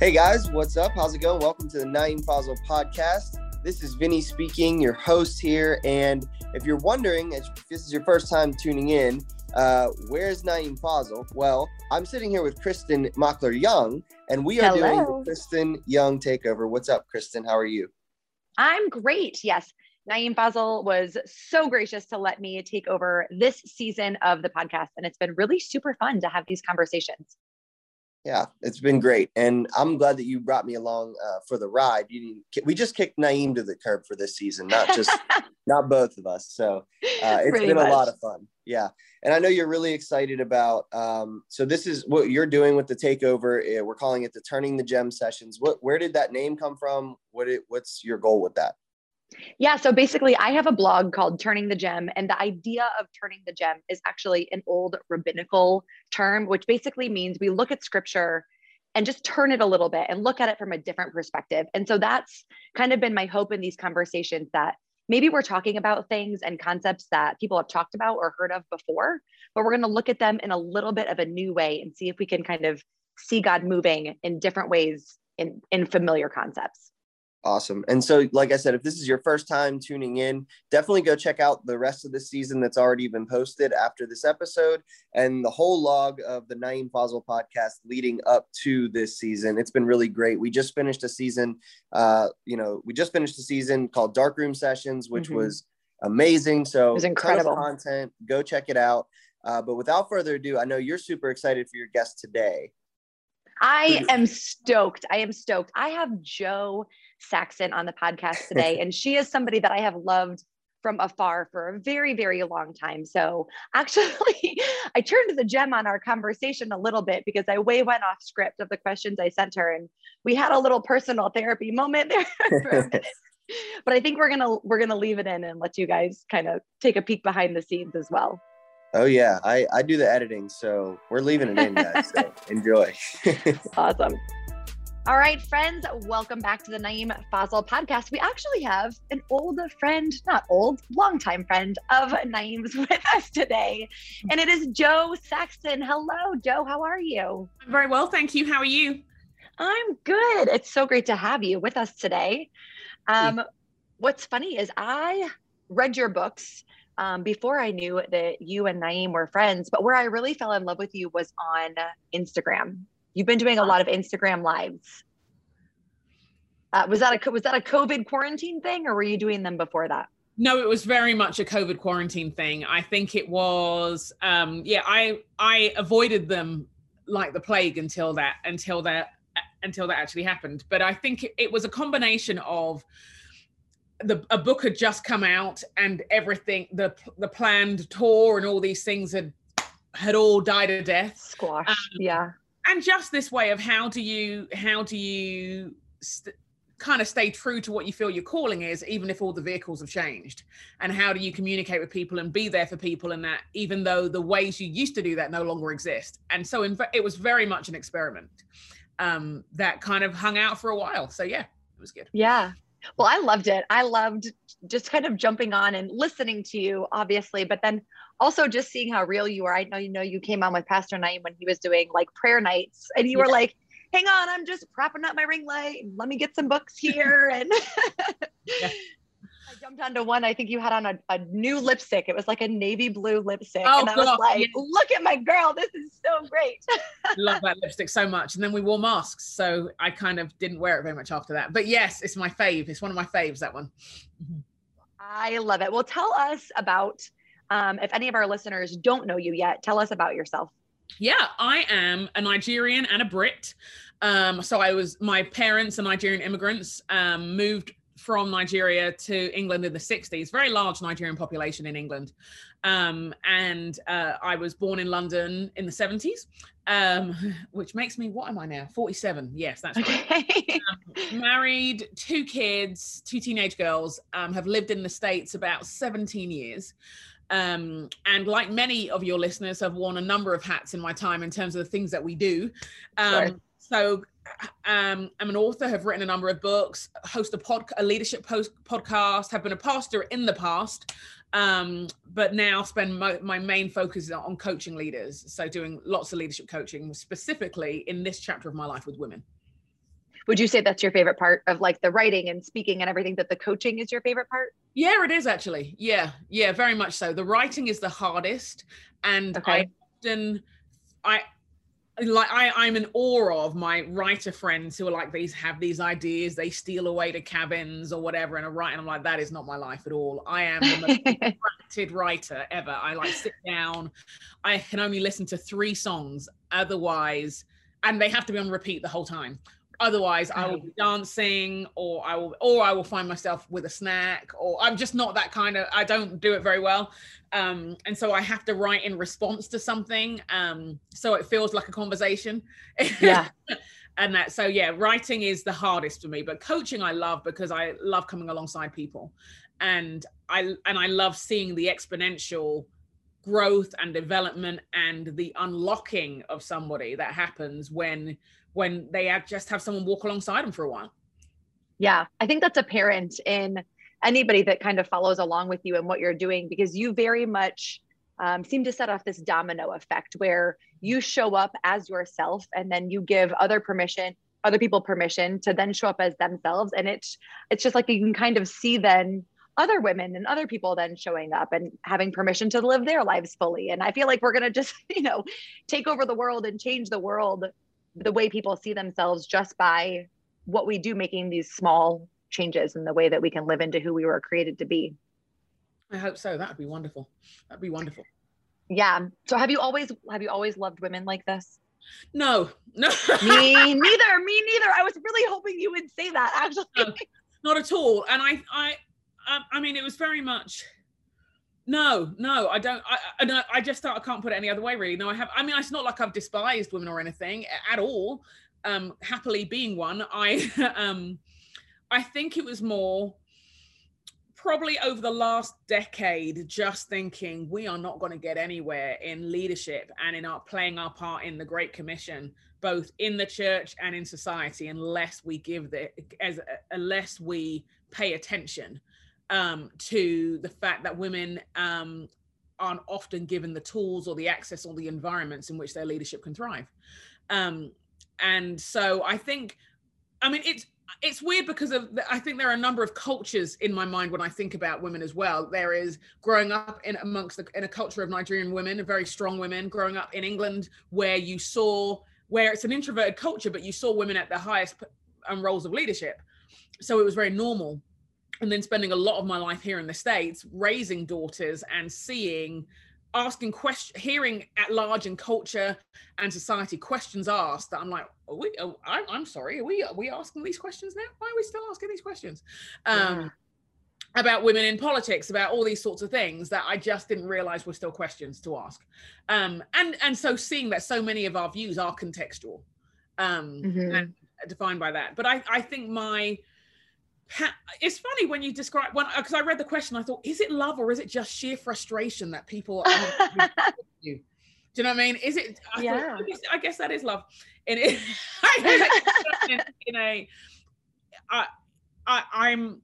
Hey guys, what's up? How's it going? Welcome to the Naeem Fazal podcast. This is Vinny speaking, your host here. And if you're wondering, if this is your first time tuning in, uh, where's Naeem Fazal? Well, I'm sitting here with Kristen Mockler Young, and we are Hello. doing the Kristen Young takeover. What's up, Kristen? How are you? I'm great. Yes. Naeem Fazal was so gracious to let me take over this season of the podcast. And it's been really super fun to have these conversations. Yeah, it's been great, and I'm glad that you brought me along uh, for the ride. You didn't, we just kicked Naeem to the curb for this season, not just not both of us. So uh, it's Pretty been a lot of fun. Yeah, and I know you're really excited about. Um, so this is what you're doing with the takeover. Uh, We're calling it the Turning the Gem sessions. What where did that name come from? What it, what's your goal with that? Yeah. So basically, I have a blog called Turning the Gem. And the idea of turning the gem is actually an old rabbinical term, which basically means we look at scripture and just turn it a little bit and look at it from a different perspective. And so that's kind of been my hope in these conversations that maybe we're talking about things and concepts that people have talked about or heard of before, but we're going to look at them in a little bit of a new way and see if we can kind of see God moving in different ways in, in familiar concepts. Awesome. And so, like I said, if this is your first time tuning in, definitely go check out the rest of the season that's already been posted after this episode and the whole log of the Naeem Fazal podcast leading up to this season. It's been really great. We just finished a season, uh, you know, we just finished a season called Darkroom Sessions, which Mhm. was amazing. So, It was incredible. content. Go check it out. Uh, but without further ado, I know you're super excited for your guest today. I am stoked. I am stoked. I have Jo Saxton on the podcast today, and she is somebody that I have loved from afar for a very, very long time. So actually, I turned the gem on our conversation a little bit because I way went off script of the questions I sent her, and we had a little personal therapy moment there. for a minute. but I think we're gonna we're gonna leave it in and let you guys kind of take a peek behind the scenes as well. Oh, yeah. I, I do the editing. So, we're leaving it in, guys. So, enjoy. Awesome. All right, friends, welcome back to the Naeem Fazal podcast. We actually have an old friend, not old, longtime friend of Naeem's with us today, and it is Jo Saxton. Hello, Jo. How are you? I'm very well, thank you. How are you? I'm good. It's so great to have you with us today. Um, what's funny is I read your books um, before I knew that you and Naeem were friends, but where I really fell in love with you was on Instagram. You've been doing a lot of Instagram lives. Uh, was that a was that a COVID quarantine thing, or were you doing them before that? No, it was very much a COVID quarantine thing. I think it was. Um, yeah, I I avoided them like the plague until that until that until that actually happened. But I think it, it was a combination of the a book had just come out and everything the the planned tour and all these things had had all died a death Squash. Um, yeah. and just this way of how do you how do you st- kind of stay true to what you feel your calling is even if all the vehicles have changed and how do you communicate with people and be there for people and that even though the ways you used to do that no longer exist and so in, it was very much an experiment um, that kind of hung out for a while so yeah it was good Yeah. Well, I loved it. I loved just kind of jumping on and listening to you, obviously, but then also just seeing how real you are. I know you know you came on with Pastor Naeem when he was doing like prayer nights, and you were like, "Hang on, I'm just propping up my ring light. Let me get some books here." And Yeah. I jumped onto one. I think you had on a, a new lipstick. It was like a navy blue lipstick, Oh, and I was like. "Look at my girl. This is so great." love that lipstick so much and then we wore masks so i kind of didn't wear it very much after that but yes it's my fave it's one of my faves that one I love it. Well, tell us about. Um, if any of our listeners don't know you yet, tell us about yourself. Yeah, I am a Nigerian and a Brit. Um, so I was my parents are Nigerian immigrants, um, moved from Nigeria to England in the 60s, very large Nigerian population in England. Um, and uh, I was born in London in the 70s, um, which makes me, what am I now? 47. Yes, that's right. Okay. married, two kids, two teenage girls, um, have lived in the States about 17 years. Um, and like many of your listeners, I've worn a number of hats in my time in terms of the things that we do. Um, Sure. So um, I'm an author, have written a number of books, host a pod, a leadership post podcast, have been a pastor in the past, um, but now spend mo- my main focus on coaching leaders. So doing lots of leadership coaching, specifically in this chapter of my life with women. would you say that's your favorite part of like the writing and speaking and everything that the coaching is your favorite part yeah it is actually yeah yeah very much so the writing is the hardest and okay. i often i like I, I'm in awe of my writer friends who are like these have these ideas, they steal away to cabins or whatever and are writing. I'm like, that is not my life at all. I am the most distracted writer ever. I like sit down, I can only listen to three songs, otherwise, and they have to be on repeat the whole time. Otherwise, I will be dancing, or I will, or I will find myself with a snack, or I'm just not that kind of. I don't do it very well, um, and so I have to write in response to something, um, so it feels like a conversation. Yeah. and that, so yeah, writing is the hardest for me, but coaching I love because I love coming alongside people, and I and I love seeing the exponential growth and development and the unlocking of somebody that happens when when they just have someone walk alongside them for a while. Yeah, I think that's apparent in anybody that kind of follows along with you and what you're doing because you very much um, seem to set off this domino effect where you show up as yourself and then you give other permission other people permission to then show up as themselves and it's it's just like you can kind of see then other women and other people then showing up and having permission to live their lives fully and i feel like we're going to just you know take over the world and change the world the way people see themselves just by what we do making these small changes in the way that we can live into who we were created to be. I hope so. That would be wonderful. That'd be wonderful. Yeah. So have you always have you always loved women like this? No. No. Me neither. Me neither. I was really hoping you would say that actually. No, not at all. And i i i mean it was very much no, no, I don't. I, I, I just I can't put it any other way, really. No, I have. I mean, it's not like I've despised women or anything at all. Um, happily being one, I um, I think it was more probably over the last decade, just thinking we are not going to get anywhere in leadership and in our playing our part in the Great Commission, both in the church and in society, unless we give the as unless we pay attention um, to the fact that women um, aren't often given the tools or the access or the environments in which their leadership can thrive. Um, and so I think, I mean, it's it's weird because of the, I think there are a number of cultures in my mind when I think about women as well. There is growing up in amongst the, in a culture of Nigerian women, very strong women, growing up in England where you saw where it's an introverted culture, but you saw women at the highest um, roles of leadership. So it was very normal and then spending a lot of my life here in the states raising daughters and seeing asking questions hearing at large in culture and society questions asked that i'm like are we are, I'm, I'm sorry are we are we asking these questions now why are we still asking these questions um yeah. about women in politics about all these sorts of things that i just didn't realize were still questions to ask um and and so seeing that so many of our views are contextual um mm-hmm. and defined by that but i i think my it's funny when you describe when because I read the question, I thought, is it love or is it just sheer frustration that people you? Do you know what I mean? Is it? I yeah. Thought, I, guess, I, guess, that is love. And it, in, in a, I, I, I'm,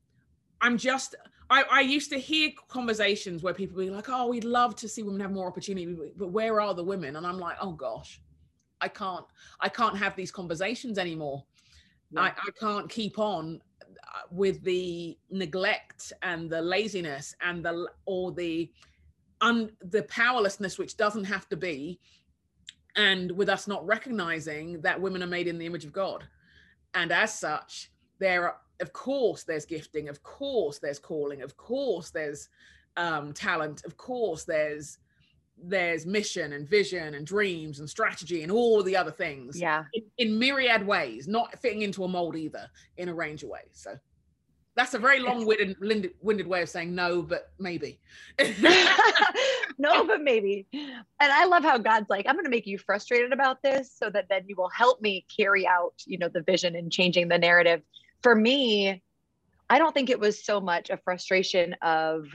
I'm just. I, I used to hear conversations where people be like, "Oh, we'd love to see women have more opportunity, but where are the women?" And I'm like, "Oh gosh, I can't. I can't have these conversations anymore. Yeah. I, I can't keep on with the neglect and the laziness and the or the un, the powerlessness which doesn't have to be and with us not recognizing that women are made in the image of god. And as such there are of course there's gifting of course there's calling of course there's um, talent of course there's there's mission and vision and dreams and strategy and all the other things yeah in, in myriad ways not fitting into a mold either in a range of ways so that's a very long-winded winded way of saying no, but maybe. no, but maybe. And I love how God's like, I'm going to make you frustrated about this so that then you will help me carry out, you know, the vision and changing the narrative. For me, I don't think it was so much a frustration of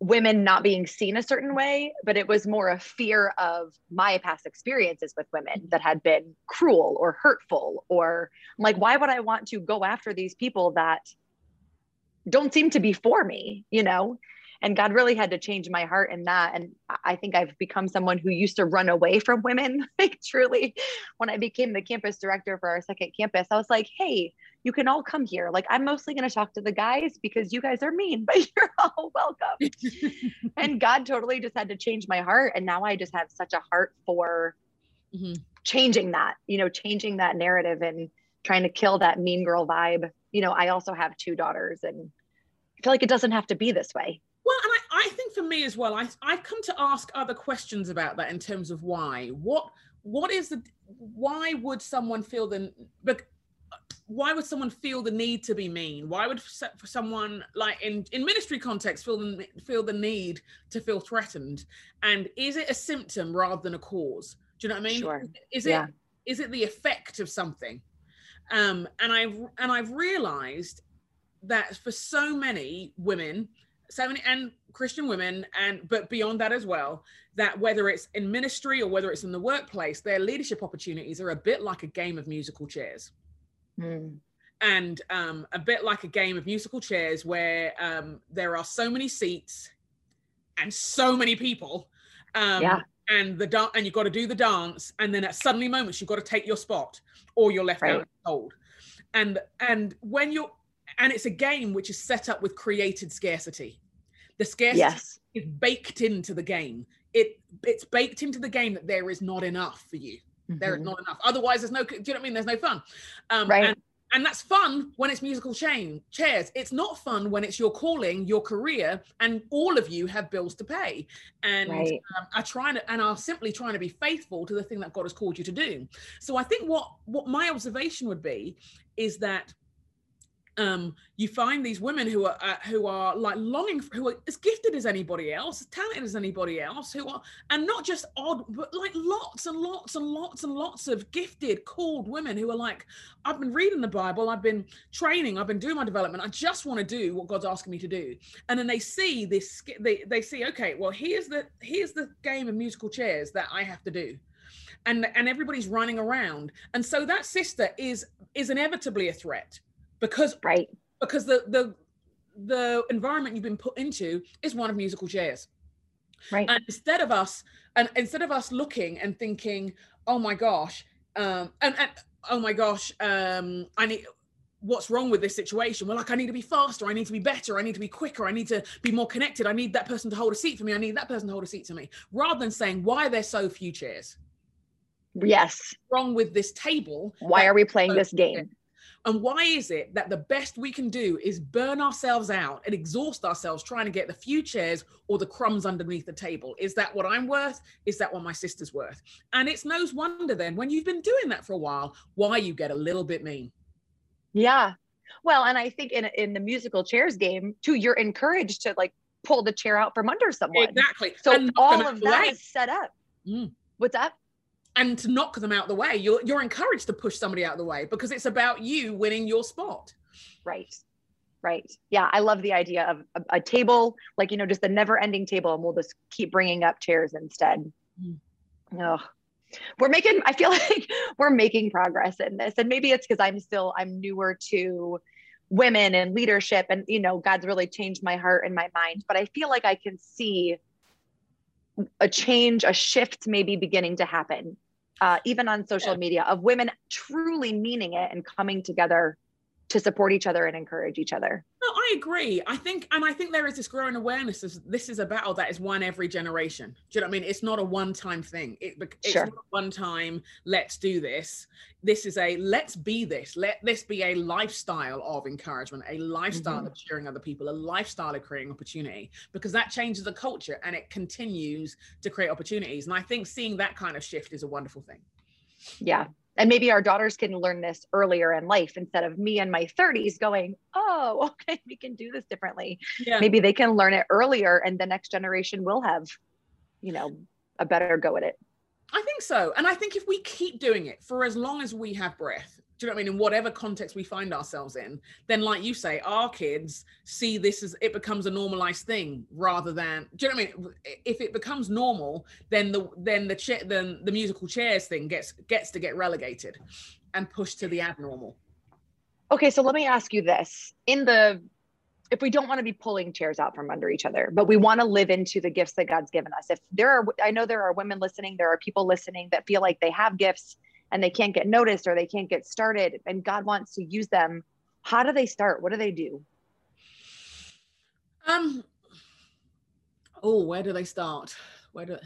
women not being seen a certain way, but it was more a fear of my past experiences with women that had been cruel or hurtful or like why would I want to go after these people that don't seem to be for me, you know? and God really had to change my heart in that. And I think I've become someone who used to run away from women. like truly, when I became the campus director for our second campus, I was like, hey, you can all come here. Like I'm mostly going to talk to the guys because you guys are mean, but you're all welcome. and God totally just had to change my heart. And now I just have such a heart for mm-hmm. changing that, you know, changing that narrative and trying to kill that mean girl vibe. You know, I also have two daughters and I feel like it doesn't have to be this way. Well, and I, I think for me as well, I, I've come to ask other questions about that in terms of why. What what is the why would someone feel the but why would someone feel the need to be mean? Why would for someone like in in ministry context feel the feel the need to feel threatened? And is it a symptom rather than a cause? Do you know what i mean? Sure. is it yeah. is it the effect of something? Um and i've and i've realized that for so many women so many and christian women and but beyond that as well that whether it's in ministry or whether it's in the workplace their leadership opportunities are a bit like a game of musical chairs Mm. And um, a bit like a game of musical chairs where um, there are so many seats and so many people. Um, yeah. And the da- and you've got to do the dance, and then at suddenly moments you've got to take your spot, or you're left right. out cold. And and when you're and it's a game which is set up with created scarcity. The scarcity yes. is baked into the game. It it's baked into the game that there is not enough for you. Mm-hmm. There is not enough. Otherwise, there's no. Do you know what I mean? There's no fun. Um, right. And, and that's fun when it's musical chain chairs it's not fun when it's your calling your career and all of you have bills to pay and right. um, are trying to and are simply trying to be faithful to the thing that god has called you to do so i think what what my observation would be is that um, you find these women who are uh, who are like longing for, who are as gifted as anybody else as talented as anybody else who are and not just odd but like lots and lots and lots and lots of gifted called women who are like i've been reading the bible i've been training i've been doing my development i just want to do what god's asking me to do. And then they see this they, they see okay well here's the here's the game of musical chairs that i have to do. And and everybody's running around. And so that sister is is inevitably a threat because right. because the the the environment you've been put into is one of musical chairs. Right. And instead of us and instead of us looking and thinking oh my gosh um and, and oh my gosh um i need what's wrong with this situation? Well like i need to be faster i need to be better i need to be quicker i need to be more connected i need that person to hold a seat for me i need that person to hold a seat to me. Rather than saying why are there so few chairs? Yes. What's wrong with this table why are we playing this game and why is it that the best we can do is burn ourselves out and exhaust ourselves trying to get the few chairs or the crumbs underneath the table? Is that what I'm worth? Is that what my sister's worth? And it's no wonder then when you've been doing that for a while, why you get a little bit mean. Yeah. Well, and I think in in the musical chairs game too, you're encouraged to like pull the chair out from under someone. Exactly. So all of that is set up. Mm. What's that? And to knock them out of the way you're you're encouraged to push somebody out of the way because it's about you winning your spot. Right. Right. Yeah i love the idea of a, a table like you know just a never ending table and we'll just keep bringing up chairs instead. Mm. oh we're making i feel like we're making progress in this and maybe it's because i'm still i'm newer to women and leadership and you know god's really changed my heart and my mind but i feel like i can see a change, a shift maybe beginning to happen, uh, even on social media, of women truly meaning it and coming together to support each other and encourage each other. No, I agree. I think, and I think there is this growing awareness of this is a battle that is won every generation. Do you know what I mean? It's not a one-time thing. It, it's sure. not one time. Let's do this. This is a let's be this. Let this be a lifestyle of encouragement, a lifestyle mm-hmm. of cheering other people, a lifestyle of creating opportunity, because that changes the culture and it continues to create opportunities. And I think seeing that kind of shift is a wonderful thing. Yeah, and maybe our daughters can learn this earlier in life instead of me in my 30s going oh okay we can do this differently. Yeah. maybe they can learn it earlier and the next generation will have you know a better go at it. I think so. And i think if we keep doing it for as long as we have breath do you know what I mean? In whatever context we find ourselves in, then like you say, our kids see this as it becomes a normalized thing rather than do you know what I mean? If it becomes normal, then the then the chair then the musical chairs thing gets gets to get relegated and pushed to the abnormal. Okay, so let me ask you this. In the if we don't want to be pulling chairs out from under each other, but we want to live into the gifts that God's given us. If there are, I know there are women listening, there are people listening that feel like they have gifts and they can't get noticed or they can't get started, and God wants to use them. How do they start? What do they do? Um. Oh, where do they start? Where do?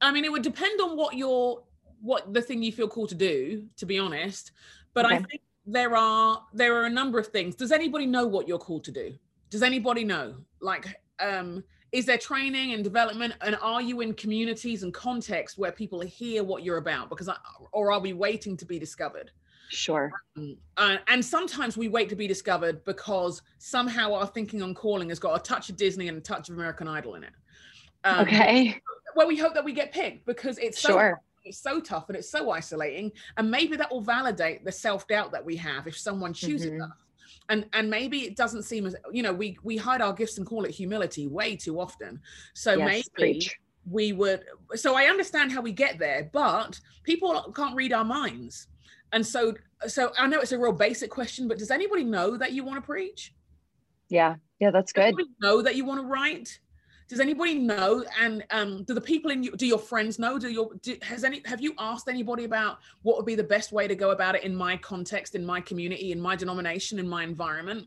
I mean, it would depend on what your what the thing you feel called to do. To be honest, but okay. I think there are there are a number of things does anybody know what you're called to do does anybody know like um is there training and development and are you in communities and context where people hear what you're about? Because I, or are we waiting to be discovered? Sure. Um, uh, and sometimes we wait to be discovered because somehow our thinking on calling has got a touch of disney and a touch of american idol in it. Um, okay. Well we hope that we get picked because it's so sure. it's so tough and it's so isolating. And maybe that will validate the self-doubt that we have if someone chooses mm-hmm. us and and maybe it doesn't seem as you know we we hide our gifts and call it humility way too often. So yes, maybe preach. we would so i understand how we get there but people can't read our minds. And so so i know it's a real basic question but does anybody know that you want to preach? Yeah yeah that's good. know that you want to write does anybody know and um, do the people in you do your friends know? Do your do, has any have you asked anybody about what would be the best way to go about it in my context in my community in my denomination in my environment?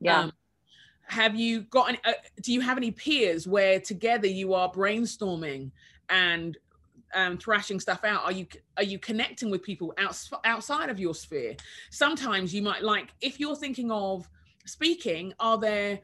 Yeah. Um, have you got any, uh, do you have any peers where together you are brainstorming and um, thrashing stuff out? Are you are you connecting with people out, outside of your sphere? Sometimes you might like if you're thinking of speaking are there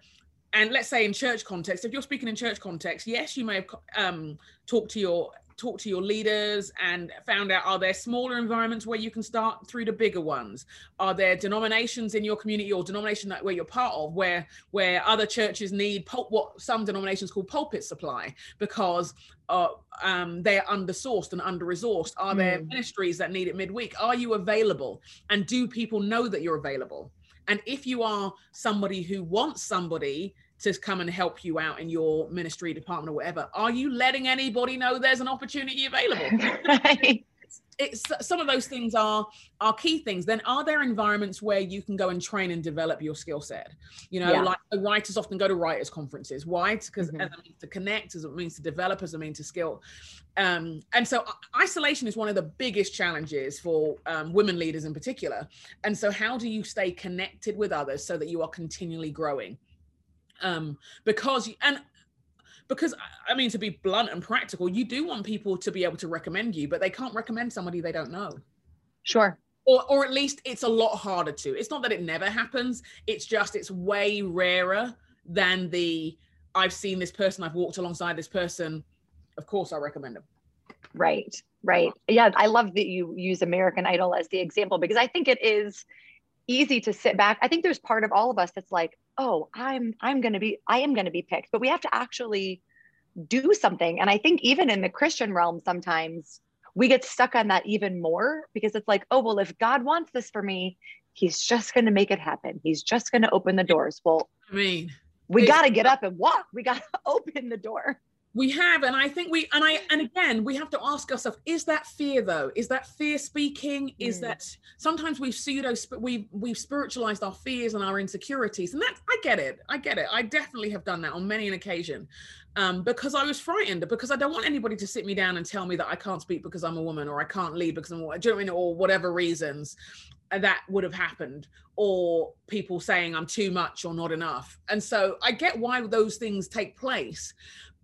and let's say in church context if you're speaking in church context yes you may have um, talked to your talked to your leaders and found out are there smaller environments where you can start through the bigger ones? Are there denominations in your community or denomination that where you're part of where where other churches need pul- what some denominations call pulpit supply because uh, um, they're undersourced and under resourced are there hmm. ministries that need it midweek? Are you available? And do people know that you're available and if you are somebody who wants somebody to come and help you out in your ministry department or whatever, are you letting anybody know there's an opportunity available? right. It's, some of those things are are key things. Then are there environments where you can go and train and develop your skill set? You know, yeah. like writers often go to writers conferences. Why? Because mm-hmm. as means to connect, as it means to develop, as it means to skill. Um, and so uh, isolation is one of the biggest challenges for um, women leaders in particular. And so how do you stay connected with others so that you are continually growing? Um, because and because I mean to be blunt and practical, you do want people to be able to recommend you, but they can't recommend somebody they don't know. Sure. Or, or at least it's a lot harder to. It's not that it never happens. It's just it's way rarer than the I've seen this person, I've walked alongside this person of course I recommend them. Right, right. Yeah, I love that you use American Idol as the example because I think it is easy to sit back. I think there's part of all of us that's like, oh, I'm I'm gonna be I am gonna be picked, but we have to actually do something. And I think even in the Christian realm, sometimes we get stuck on that even more because it's like, oh, well, if God wants this for me, he's just going to make it happen. He's just going to open the doors. Well, I mean, we got to get up and walk. We got to open the door we have and i think we and i and again we have to ask ourselves is that fear though? Is that fear speaking? Is mm. that sometimes we've pseudo we've we've spiritualized our fears and our insecurities and that i get it i get it. I definitely have done that on many an occasion um, because i was frightened because i don't want anybody to sit me down and tell me that i can't speak because i'm a woman or i can't lead because i'm a woman or whatever reasons that would have happened or people saying i'm too much or not enough. And so i get why those things take place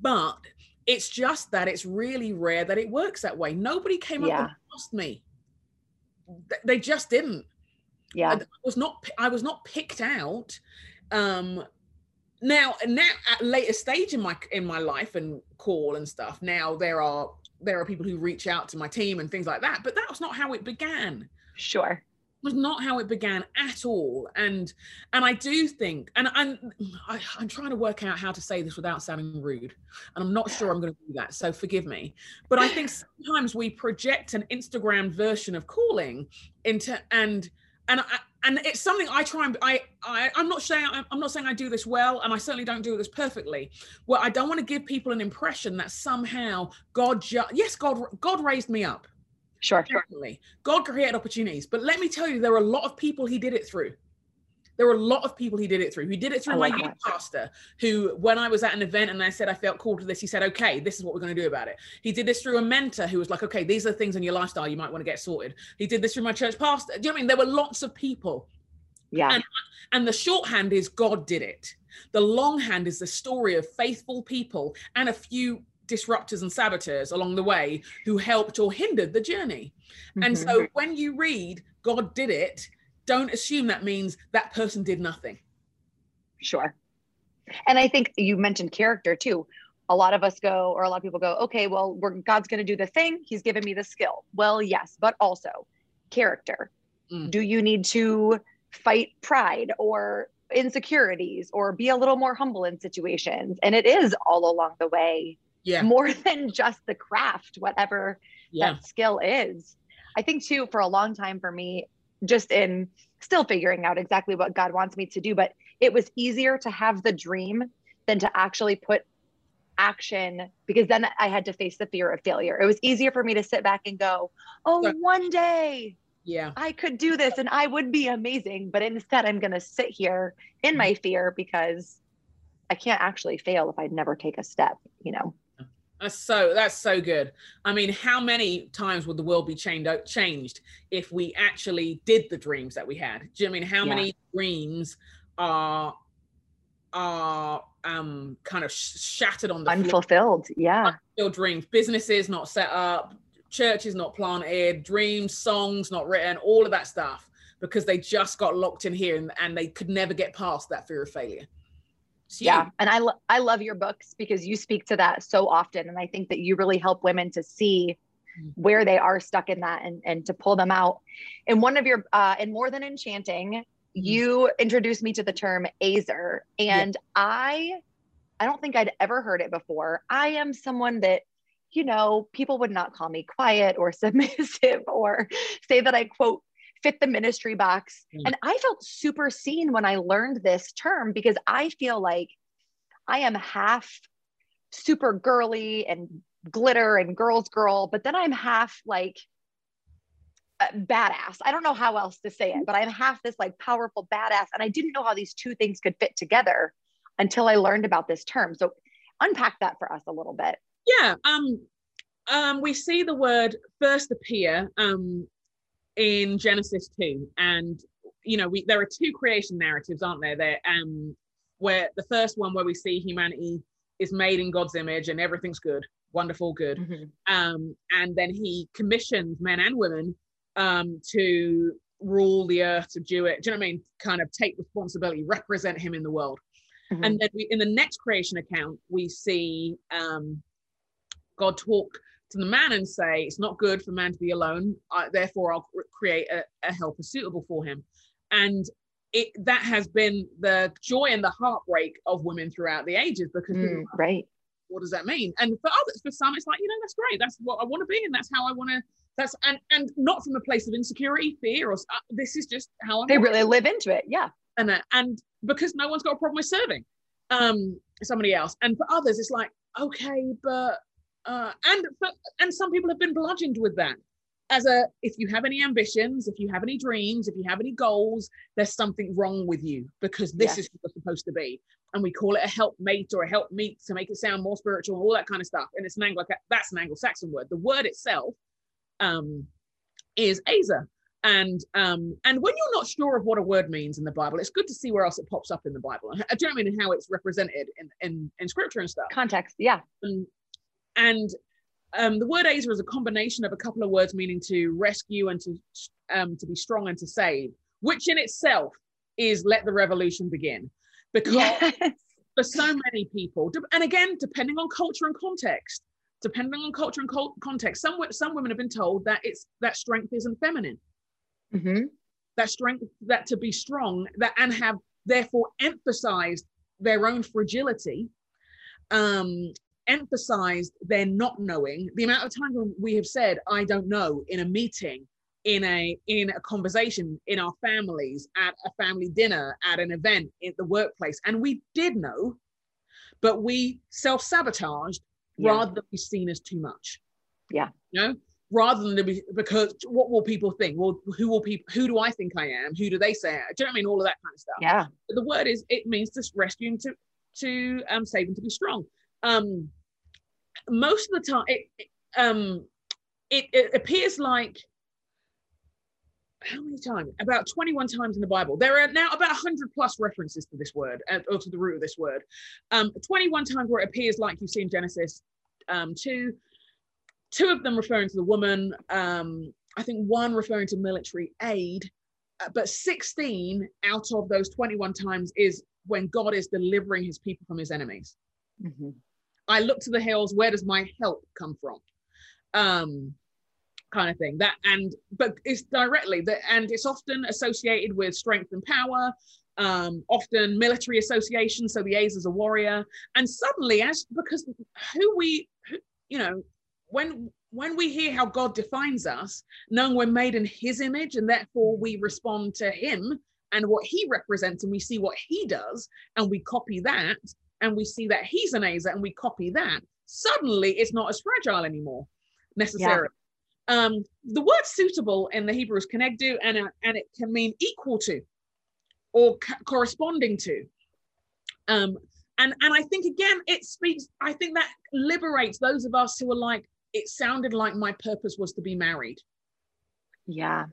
but it's just that it's really rare that it works that way. Nobody came yeah. up and asked me. They just didn't. Yeah. I was not I was not picked out. Um now now at later stage in my in my life and call and stuff, now there are there are people who reach out to my team and things like that. But that was not how it began. Sure was not how it began at all. And and i do think and i'm I, i'm trying to work out how to say this without sounding rude. And i'm not sure i'm going to do that so forgive me. But i think sometimes we project an instagram version of calling into and and I, and it's something I try and I, I I'm not saying I'm not saying I do this well, and I certainly don't do this perfectly. Well, I don't want to give people an impression that somehow God, ju- yes, God, God raised me up, Sure. Definitely. God created opportunities. But let me tell you, there are a lot of people he did it through. There were a lot of people he did it through. He did it through my youth pastor, who, when I was at an event and I said I felt called to this, he said, "Okay, this is what we're going to do about it." He did this through a mentor who was like, "Okay, these are the things in your lifestyle you might want to get sorted." He did this through my church pastor. Do you know what I mean? There were lots of people. Yeah. And, and the shorthand is God did it. The longhand is the story of faithful people and a few disruptors and saboteurs along the way who helped or hindered the journey. Mm-hmm. And so when you read God did it, don't assume that means that person did nothing. Sure. And I think you mentioned character too. A lot of us go, or a lot of people go, okay, well, we're, God's going to do the thing. He's given me the skill. Well, yes, but also character. Mm. Do you need to fight pride or insecurities or be a little more humble in situations? And it is all along the way yeah. more than just the craft, whatever yeah. that skill is. I think too, for a long time for me, just in still figuring out exactly what God wants me to do, but it was easier to have the dream than to actually put action because then I had to face the fear of failure. It was easier for me to sit back and go, oh, one day yeah i could do this and i would be amazing but instead i'm going to sit here in mm-hmm. my fear because i can't actually fail if i never take a step you know that's so that's so good. I mean, how many times would the world be changed changed if we actually did the dreams that we had? Do you know I mean how yeah. many dreams are are um kind of sh- shattered on the unfulfilled? Floor? Yeah, unfulfilled dreams, businesses not set up, churches not planted, dreams, songs not written, all of that stuff because they just got locked in here and, and they could never get past that fear of failure yeah and i lo- i love your books because you speak to that so often and i think that you really help women to see mm. where they are stuck in that and and to pull them out in one of your uh in more than enchanting mm-hmm. you introduced me to the term ezer and yeah. i i don't think i'd ever heard it before i am someone that you know people would not call me quiet or submissive or say that i quote fit the ministry box. Mm. And I felt super seen when I learned this term because I feel like I am half super girly and glitter and girls girl, but then I'm half like badass. I don't know how else to say it, but I'm half this like powerful badass. And I didn't know how these two things could fit together until I learned about this term. So unpack that for us a little bit. Yeah. Um, um, we see the word first appear um, in Genesis 2. And, you know, we there are two creation narratives, aren't there? There, um, where the first one where we see humanity is made in God's image and everything's good, wonderful, good. Mm-hmm. Um, and then he commissions men and women um, to rule the earth, subdue it. Do you know what I mean? Kind of take responsibility, represent him in the world. Mm-hmm. And then we, in the next creation account, we see um, God talk to the man and say, It's not good for man to be alone. I, therefore, I'll create a, a helper suitable for him. And it, that has been the joy and the heartbreak of women throughout the ages because mm, right. What does that mean? And for others for some it's like you know that's great. That's what i want to be and that's how i want to that's and and not from a place of insecurity fear or uh, this is just how I they really live into it. Yeah. And uh, and because no one's got a problem with serving um somebody else. And for others it's like okay but uh, and and some people have been bludgeoned with that as a if you have any ambitions if you have any dreams if you have any goals there's something wrong with you because this is what you're supposed to be and we call it a helpmate or a helpmeet to make it sound more spiritual and all that kind of stuff and it's an anglo that's an anglo-saxon word the word itself um, is ezer and um, and when you're not sure of what a word means in the Bible, it's good to see where else it pops up in the Bible. Do you know I mean? how it's represented in, in, in scripture and stuff. Context, yeah. And and um, the word Ezer is a combination of a couple of words meaning to rescue and to um, to be strong and to save, which in itself is let the revolution begin. Because yes. for so many people, and again, depending on culture and context, depending on culture and context, some some women have been told that it's that strength isn't feminine. Mm-hmm. That strength, that to be strong, that and have therefore emphasized their own fragility um, emphasized their not knowing the amount of times we have said i don't know in a meeting in a in a conversation in our families at a family dinner at an event at the workplace and we did know but we self-sabotaged yeah. rather than be seen as too much yeah you know rather than be because what will people think? Well, who will people? Who do I think I am? Who do they say? I? Do you know what I mean? All of that kind of stuff. Yeah. But the word is it means to rescue and to to um, save and to be strong. Um, most of the time, it, um, it, it appears like how many times? About 21 times in the Bible. There are now about 100 plus references to this word, uh, or to the root of this word. Um, 21 times where it appears like you see in Genesis um, 2, two of them referring to the woman, um, I think one referring to military aid, uh, but 16 out of those 21 times is when God is delivering his people from his enemies. Mm-hmm. I look to the hills, where does my help come from? Um, kind of thing that and but it's directly that and it's often associated with strength and power um, often military association so the a's is a warrior and suddenly as because who we who, you know when when we hear how god defines us knowing we're made in his image and therefore we respond to him and what he represents and we see what he does and we copy that and we see that he's an Ezer and we copy that suddenly it's not as fragile anymore necessarily um, the word suitable in the Hebrew is kenegdu, and, uh, and it can mean equal to or co- corresponding to. Um, and, and I think, again, it speaks, I think that liberates those of us who are like, it sounded like my purpose was to be married. Yeah.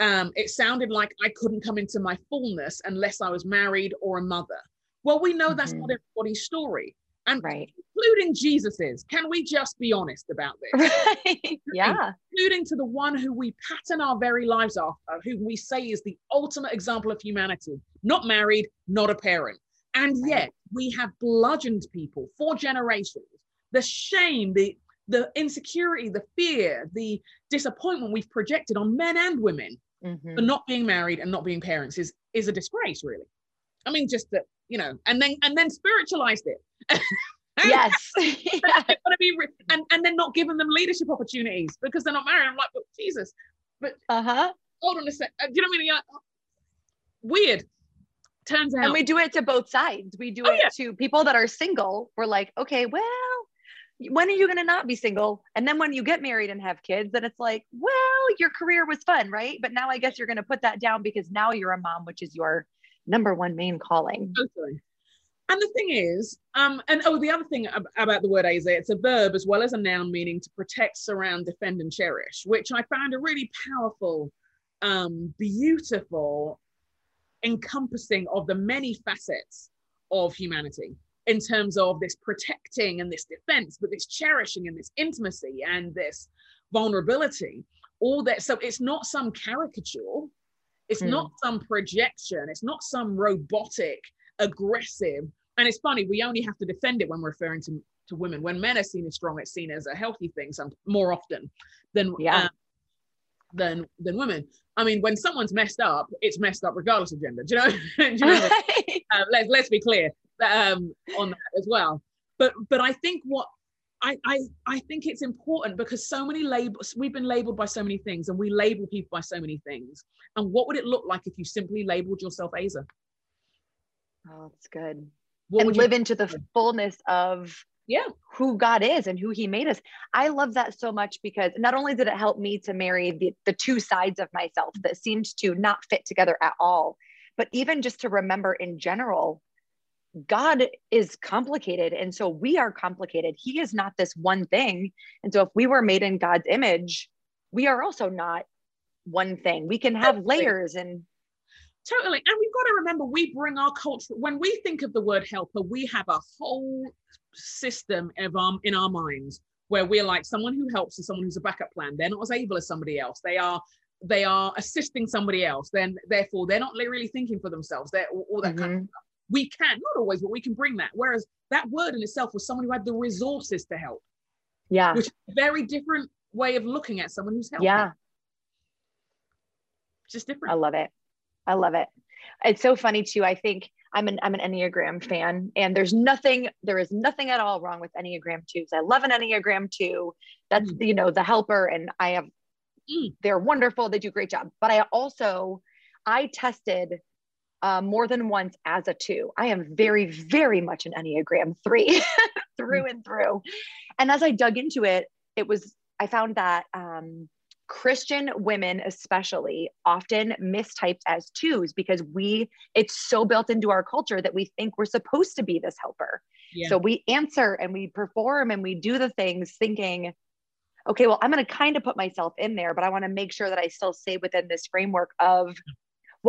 Um, it sounded like I couldn't come into my fullness unless I was married or a mother. Well, we know that's Mhm. not everybody's story, and Right. including Jesus's. Can we just be honest about this? Right. yeah. including to the one who we pattern our very lives after, who we say is the ultimate example of humanity, not married, not a parent. And Right. yet we have bludgeoned people for generations. The shame, the the insecurity, the fear, the disappointment we've projected on men and women Mhm. for not being married and not being parents is is a disgrace, really. I mean, just that, you know, and then and then spiritualized it. Yes. yeah. Be re- and and then not giving them leadership opportunities because they're not married. I'm like, but Jesus, Uh-huh. hold on a sec. Uh, Do you know what I mean? Yeah. Weird. Turns out. And we do it to both sides. We do Oh, it yeah. to people that are single. We're like, okay, well, when are you going to not be single? And then when you get married and have kids, then it's like, well, your career was fun, right? But now I guess you're going to put that down because now you're a mom, which is your number one main calling. And the thing is, um, and oh, the other thing ab- about the word Ezer, it's a verb as well as a noun meaning to protect, surround, defend, and cherish, which I found a really powerful, um, beautiful encompassing of the many facets of humanity in terms of this protecting and this defense, but this cherishing and this intimacy and this vulnerability. All that. So it's not some caricature. It's Hmm. not some projection. It's not some robotic, aggressive. And it's funny, we only have to defend it when we're referring to, to women. When men are seen as strong, it's seen as a healthy thing some more often than Yeah. um, than than women. I mean, when someone's messed up, it's messed up regardless of gender. Do you know? Do you know? uh, let's let's be clear um, on that as well. But but I think what I, I I think it's important because so many labels we've been labeled by so many things and we label people by so many things. And what would it look like if you simply labeled yourself Ezer? oh, that's good. What and would you live into the fullness of Yeah. who God is and who he made us. I love that so much because not only did it help me to marry the, the two sides of myself that seemed to not fit together at all, but even just to remember in general, God is complicated. And so we are complicated. He is not this one thing. And so if we were made in God's image, we are also not one thing. We can have Totally. layers and Totally. And we've got to remember we bring our culture, when we think of the word helper, we have a whole system of um, in our minds where we're like someone who helps is someone who's a backup plan. They're not as able as somebody else. They are they are assisting somebody else. Then therefore they're not really thinking for themselves. They're all, all that kind of Mhm. stuff. We can, not always, but we can bring that. Whereas that word in itself was someone who had the resources to help, yeah. which is a very different way of looking at someone who's helping. Yeah. Just different. I love it. I love it. It's so funny too. I think I'm an I'm an Enneagram fan, and there's nothing there is nothing at all wrong with Enneagram twos. I love an Enneagram two. That's you know the helper, and I have Mm. they're wonderful. They do a great job. But I also I tested uh, more than once as a two. I am very very much an Enneagram three through and through. And as I dug into it, it was I found that um, Christian women, especially, often mistyped as twos because we, it's so built into our culture that we think we're supposed to be this helper. Yeah. So we answer and we perform and we do the things thinking, okay, well, I'm going to kind of put myself in there, but I want to make sure that I still stay within this framework of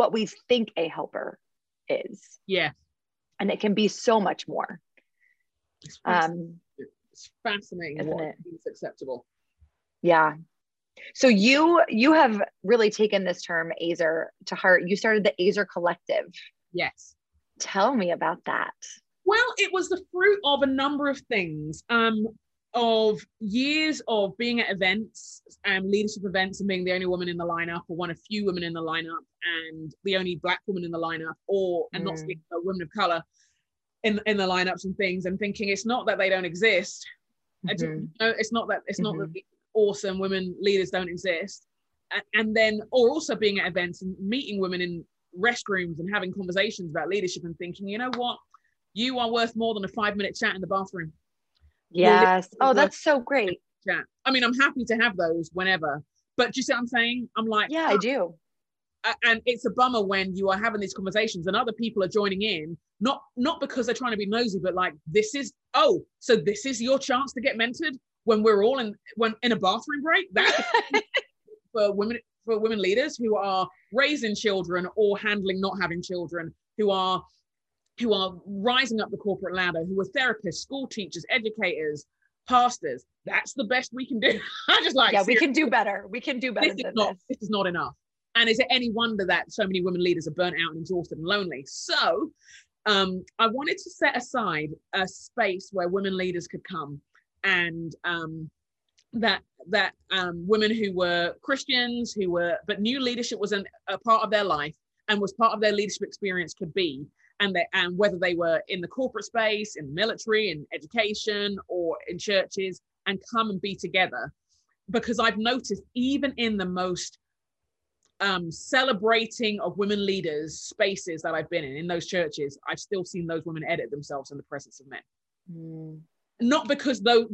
what we think a helper is. Yeah. And it can be so much more. It's fascinating, um, it's fascinating what it? is acceptable. Yeah. So you you have really taken this term Ezer to heart. You started the Ezer Collective. Yes. Tell me about that. Well, it was the fruit of a number of things. Um, of years of being at events and um, leadership events and being the only woman in the lineup or one of few women in the lineup and the only black woman in the lineup or and mm. not speaking of women of color in in the lineups and things and thinking it's not that they don't exist mm-hmm. it's not that it's mm-hmm. not that awesome women leaders don't exist and, and then or also being at events and meeting women in restrooms and having conversations about leadership and thinking you know what you are worth more than a five minute chat in the bathroom Yes. Oh, that's so great. Chat. I mean, I'm happy to have those whenever. But do you see what I'm saying? I'm like, yeah, I ah. do. And it's a bummer when you are having these conversations and other people are joining in, not not because they're trying to be nosy, but like this is oh, so this is your chance to get mentored when we're all in when in a bathroom break. That for women for women leaders who are raising children or handling not having children, who are who are rising up the corporate ladder, who are therapists, school teachers, educators, pastors. That's the best we can do. I just like, yeah, we can do better. We can do better. This is not. This. this is not enough. And is it any wonder that so many women leaders are burnt out and exhausted and lonely? So, um, I wanted to set aside a space where women leaders could come and um, that that um, women who were Christians, who were but new leadership was an, a part of their life and was part of their leadership experience could be and they, and whether they were in the corporate space, in the military, in education, or in churches, and come and be together. Because I've noticed even in the most um, celebrating of women leaders spaces that I've been in, in those churches, I've still seen those women edit themselves in the presence of men. Mm. Not because those,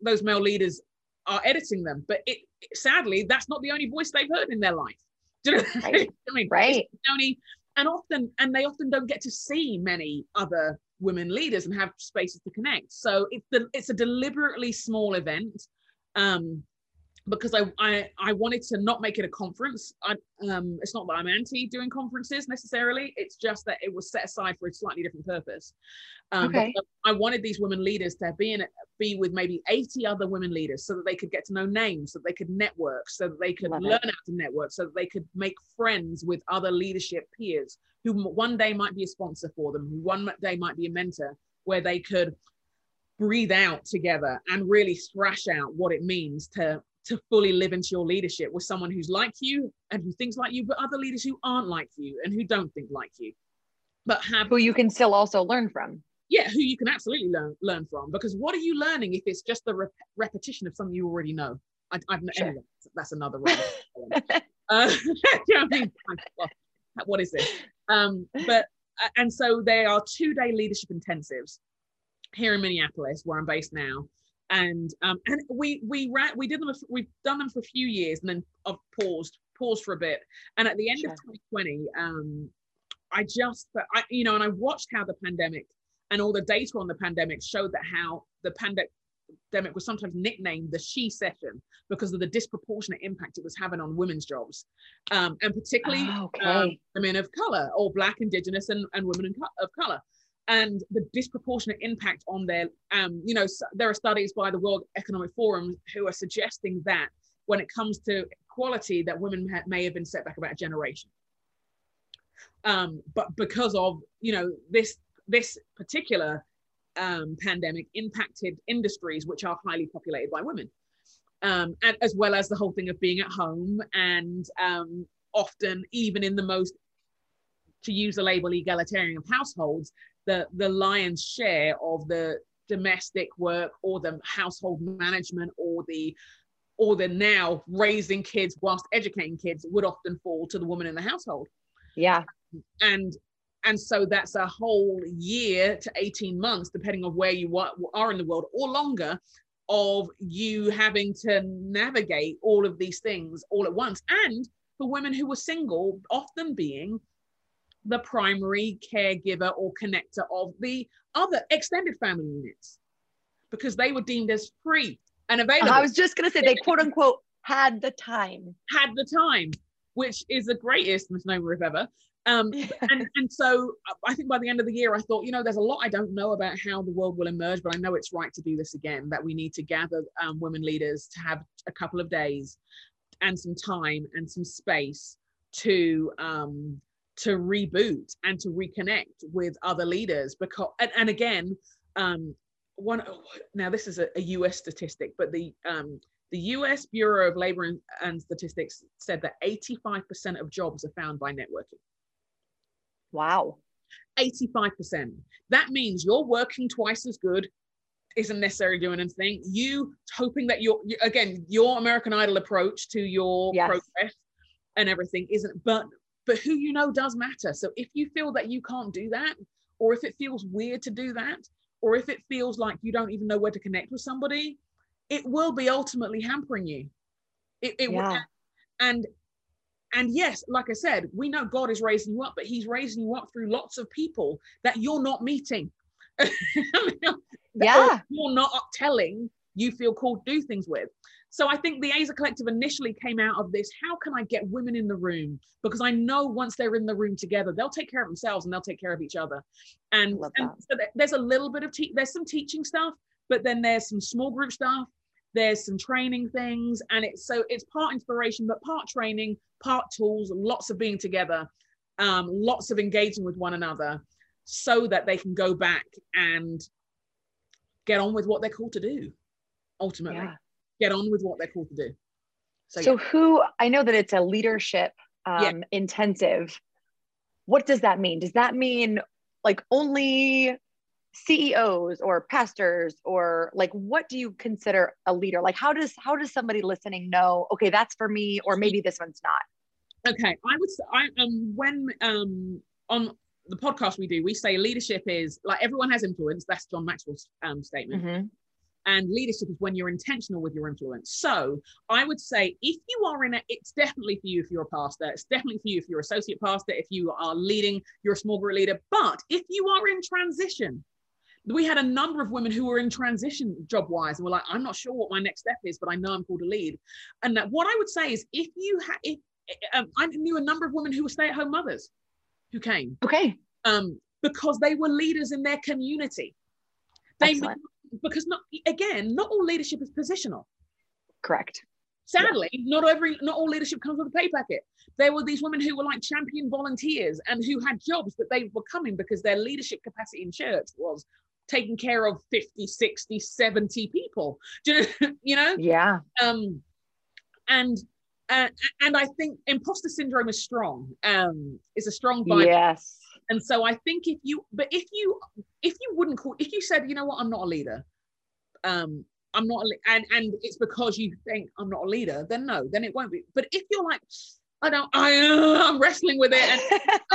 those male leaders are editing them, but it, sadly, that's not the only voice they've heard in their life. Do you know right. I mean? Right. only and often and they often don't get to see many other women leaders and have spaces to connect. So it's the, it's a deliberately small event um, because I, I I wanted to not make it a conference. I um it's not that I'm anti doing conferences necessarily. It's just that it was set aside for a slightly different purpose. Um, okay. I wanted these women leaders to be in be with maybe 80 other women leaders so that they could get to know names, so that they could network, so that they could Love learn it. how to network, so that they could make friends with other leadership peers who one day might be a sponsor for them, who one day might be a mentor, where they could breathe out together and really thrash out what it means to to fully live into your leadership with someone who's like you and who thinks like you, but other leaders who aren't like you and who don't think like you, but have who you can still also learn from. Yeah, who you can absolutely learn learn from. Because what are you learning if it's just the rep- repetition of something you already know? I, have sure. anyway, that's another one. uh, you know I mean? what is this? Um, but uh, and so they are two day leadership intensives here in Minneapolis, where I'm based now and um, and we we ran we did them we've done them for a few years and then I've paused paused for a bit and at the end sure. of 2020 um I just I you know and I watched how the pandemic and all the data on the pandemic showed that how the pandemic was sometimes nicknamed the she session because of the disproportionate impact it was having on women's jobs um, and particularly oh, okay. um, women of color or black indigenous and, and women of color and the disproportionate impact on their um, you know there are studies by the world economic forum who are suggesting that when it comes to equality that women may have been set back about a generation. Um, but because of you know this this particular um, pandemic impacted industries which are highly populated by women um, and as well as the whole thing of being at home and um, often even in the most to use the label egalitarian of households the the lion's share of the domestic work or the household management or the or the now raising kids whilst educating kids would often fall to the woman in the household yeah and and so that's a whole year to 18 months depending on where you are in the world or longer of you having to navigate all of these things all at once. And for women who were single, often being the primary caregiver or connector of the other extended family units because they were deemed as free and available. I was just going to say they quote unquote had the time. Had the time, which is the greatest misnomer if ever. Um, and, and so uh, I think by the end of the year, I thought, you know, there's a lot I don't know about how the world will emerge, but I know it's right to do this again, that we need to gather um, women leaders to have a couple of days and some time and some space to um, to reboot and to reconnect with other leaders because and, and again um, one now this is a, a US statistic, but the um, the US Bureau of Labor and, and Statistics said that 85% of jobs are found by networking. Wow. 85%. That means you're working twice as good, isn't necessarily doing anything. You hoping that you're, again, your American Idol approach to your yes. progress and everything isn't, but but who you know does matter. So if you feel that you can't do that, or if it feels weird to do that, or if it feels like you don't even know where to connect with somebody, it will be ultimately hampering you. It, it yeah. will, and and yes, like I said, we know God is raising you up, but He's raising you up through lots of people that you're not meeting. yeah. You're not telling you feel called to do things with. So I think the Ezer Collective initially came out of this how can I get women in the room? Because I know once they're in the room together, they'll take care of themselves and they'll take care of each other. And, and so there's a little bit of, te- there's some teaching stuff, but then there's some small group stuff there's some training things and it's so it's part inspiration but part training part tools lots of being together um, lots of engaging with one another so that they can go back and get on with what they're called to do ultimately yeah. Get on with what they're called to do so, so yeah. who i know that it's a leadership um, yeah. intensive what does that mean does that mean like only CEOs or pastors or like what do you consider a leader? Like how does how does somebody listening know, okay, that's for me or maybe this one's not? Okay, I would I um when um on the podcast we do, we say leadership is like everyone has influence. That's John Maxwell's um, statement. Mm-hmm. And leadership is when you're intentional with your influence. So I would say if you are in it, it's definitely for you if you're a pastor. It's definitely for you if you're associate pastor, if you are leading, you're a small group leader. But if you are in transition, we had a number of women who were in transition job wise and were like, I'm not sure what my next step is, but I know I'm called to lead. And that, what I would say is if you had, if um, I knew a number of women who were stay at home mothers who came. Okay. Um, because they were leaders in their community. They, Excellent. Because not, again, not all leadership is positional. Correct. Sadly, yeah. not every not all leadership comes with a pay packet. There were these women who were like champion volunteers and who had jobs, but they were coming because their leadership capacity in church was taking care of 50 60 70 people you know yeah um and uh, and i think imposter syndrome is strong um is a strong vibe yes and so i think if you but if you if you wouldn't call if you said you know what i'm not a leader um i'm not a, and and it's because you think i'm not a leader then no then it won't be but if you're like I don't, I, uh, I'm wrestling with it. And,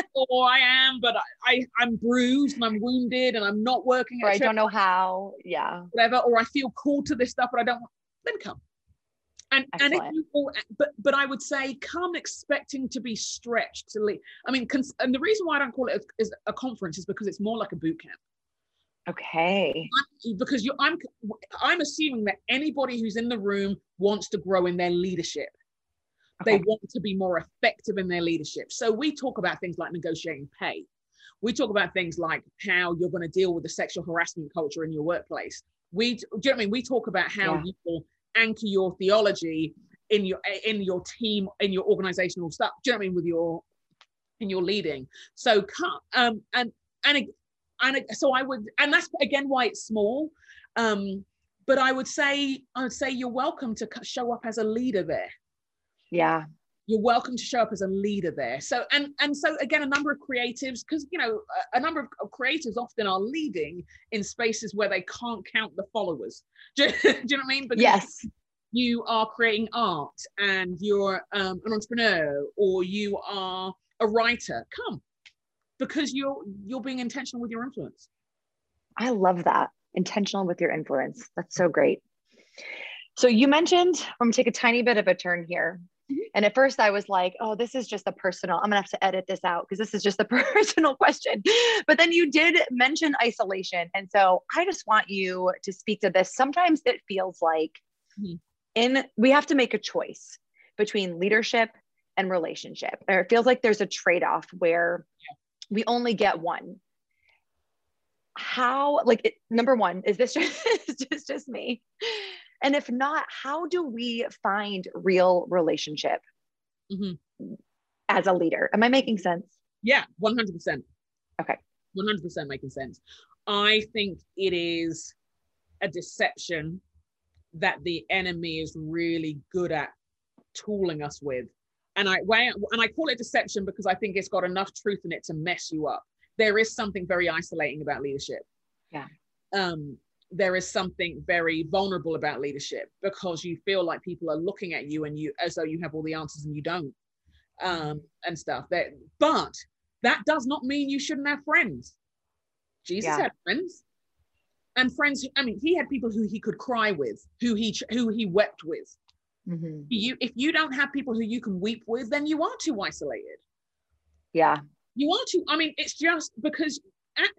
oh, I am, but I, I, i'm bruised and I'm wounded and I'm not working. Or I don't know how. Yeah. Whatever. Or I feel called to this stuff, but I don't want, then come. And, Excellent. and if you, but, but I would say come expecting to be stretched to leave. I mean, cons- and the reason why I don't call it a, is a conference is because it's more like a boot camp. Okay. Because you, I'm, I'm assuming that anybody who's in the room wants to grow in their leadership. Okay. They want to be more effective in their leadership. So we talk about things like negotiating pay. We talk about things like how you're going to deal with the sexual harassment culture in your workplace. We, do you know what I mean? We talk about how yeah. you will anchor your theology in your in your team in your organizational stuff. Do you know what I mean? With your in your leading. So um and and and so I would and that's again why it's small. Um, but I would say I would say you're welcome to show up as a leader there yeah you're welcome to show up as a leader there. So and and so again a number of creatives because you know a, a number of, creatives often are leading in spaces where they can't count the followers. Do, you, do you know what i mean? Because yes. you are creating art and you're um, an entrepreneur or you are a writer. Come. Because you're you're being intentional with your influence. I love that. Intentional with your influence. That's so great. So you mentioned, I'm gonna take a tiny bit of a turn here. Mm-hmm. And at first I was like, oh, this is just a personal, I'm gonna have to edit this out because this is just a personal question. But then you did mention isolation. And so I just want you to speak to this. Sometimes it feels like mm-hmm. in we have to make a choice between leadership and relationship. Or it feels like there's a trade-off where yeah. we only get one. How like it, number one, is this just, just just me? And if not, how do we find real relationship mm-hmm. as a leader? Am I making sense? Yeah, 100%. Okay. 100% making sense. I think it is a deception that the enemy is really good at tooling us with. And I and I call it deception because I think it's got enough truth in it to mess you up. There is something very isolating about leadership. Yeah. Um, there is something very vulnerable about leadership because you feel like people are looking at you and you as though you have all the answers and you don't um and stuff. That but that does not mean you shouldn't have friends. Jesus yeah. had friends. And friends i mean he had people who he could cry with who he who he wept with. Mm-hmm. you if you don't have people who you can weep with then you are too isolated. Yeah. You are too i mean it's just because at,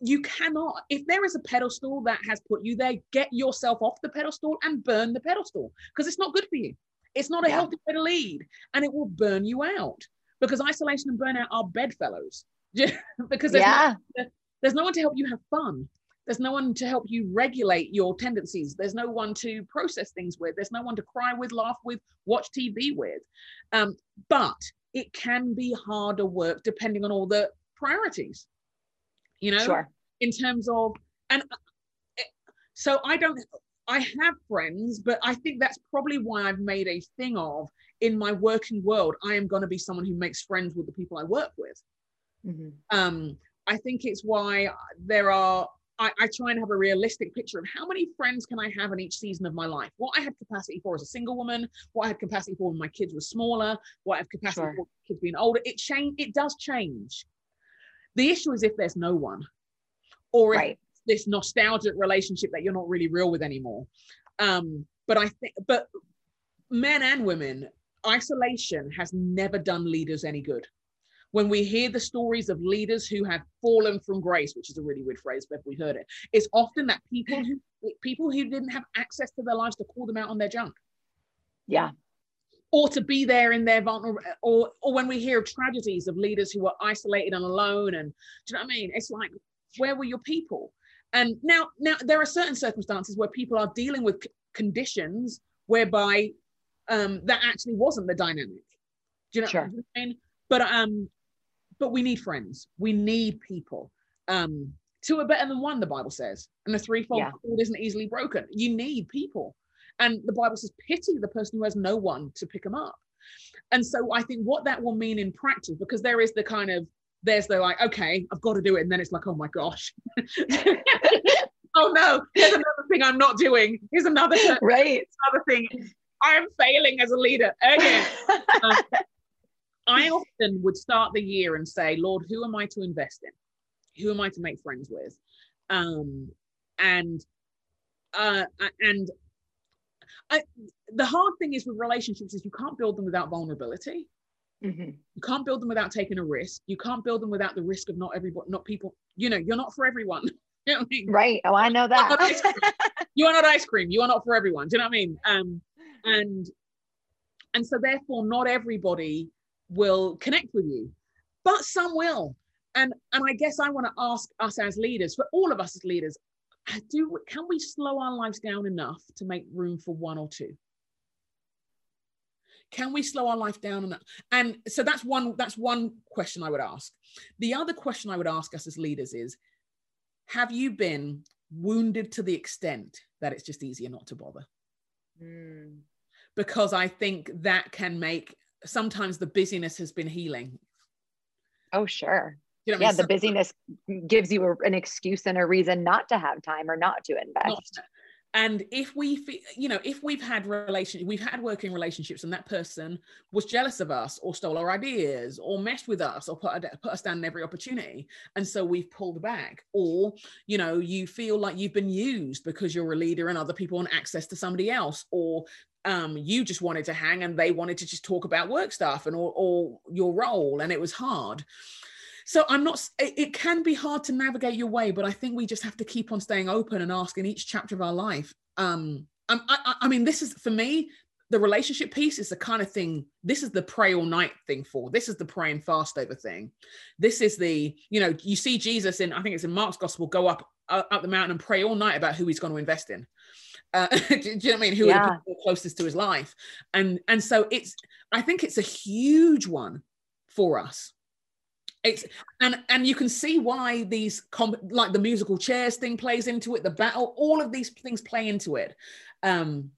you cannot if there is a pedestal that has put you there get yourself off the pedestal and burn the pedestal because it's not good for you. It's not a yeah. healthy way to lead and it will burn you out because isolation and burnout are bedfellows. Because there's, yeah. no, there's no one to help you have fun. There's no one to help you regulate your tendencies. There's no one to process things with. There's no one to cry with laugh with watch tv with. Um, but it can be harder work depending on all the priorities you know sure. in terms of and uh, so i don't i have friends but i think that's probably why i've made a thing of in my working world i am going to be someone who makes friends with the people i work with mm-hmm. um i think it's why there are I, I, try and have a realistic picture of how many friends can I have in each season of my life. What I had capacity for as a single woman, what I had capacity for when my kids were smaller, what I have capacity sure. for kids being older. It change. It does change. The issue is if there's no one, or right. this nostalgic relationship that you're not really real with anymore. Um, but I think, but men and women, isolation has never done leaders any good. When we hear the stories of leaders who have fallen from grace, which is a really weird phrase, but we heard it, it's often that people who people who didn't have access to their lives to call them out on their junk. Yeah or to be there in their vulnerable or or when we hear of tragedies of leaders who are isolated and alone and do you know what i mean? It's like where were your people? And now now there are certain circumstances where people are dealing with c- conditions whereby um that actually wasn't the dynamic. Do you know sure. I mean? but um but we need friends. We need people. Um two are better than one the bible says. And the threefold yeah. cord isn't easily broken. You need people and the Bible says, pity the person who has no one to pick them up. And so I think what that will mean in practice, because there is the kind of, there's the like, okay, I've got to do it. And then it's like, oh my gosh. oh no, here's another thing I'm not doing. Here's another, right. another thing. I am failing as a leader again. um, I often would start the year and say, Lord, who am I to invest in? Who am I to make friends with? Um, and uh, and I, the hard thing is with relationships is you can't build them without vulnerability. Mm-hmm. You can't build them without taking a risk. You can't build them without the risk of not everybody, not people. You know, you're not for everyone. you know I mean? Right. Oh, I know that. you are not ice cream. You are not for everyone. Do you know what I mean? Um, and and so therefore, not everybody will connect with you, but some will. And and I guess I want to ask us as leaders, for all of us as leaders, do can we slow our lives down enough to make room for one or two? Can we slow our life down enough? And so that's one that's one question i would ask. The other question i would ask us as leaders is have you been wounded to the extent that it's just easier not to bother? Mm. because i think that can make sometimes the busyness has been healing. Oh sure you know, yeah, the busyness gives you a, an excuse and a reason not to have time or not to invest. And if we you know if we've had relation we've had working relationships and that person was jealous of us or stole our ideas or messed with us or put, put us down in every opportunity and so we've pulled back. Or you know you feel like you've been used because you're a leader and other people want access to somebody else or um, you just wanted to hang and they wanted to just talk about work stuff and or, or your role and it was hard so i'm not it, it, can be hard to navigate your way but i think we just have to keep on staying open and asking each chapter of our life um I, I, I mean this is for me the relationship piece is the kind of thing this is the pray all night thing for this is the pray and fast over thing this is the you know you see jesus in i think it's in mark's gospel go up uh, up the mountain and pray all night about who he's going to invest in uh, do, you know what I mean? Who yeah. are the people closest to his life? And and so it's I think it's a huge one for us it's and and you can see why these comp- like the musical chairs thing plays into it the battle all of these things play into it. Um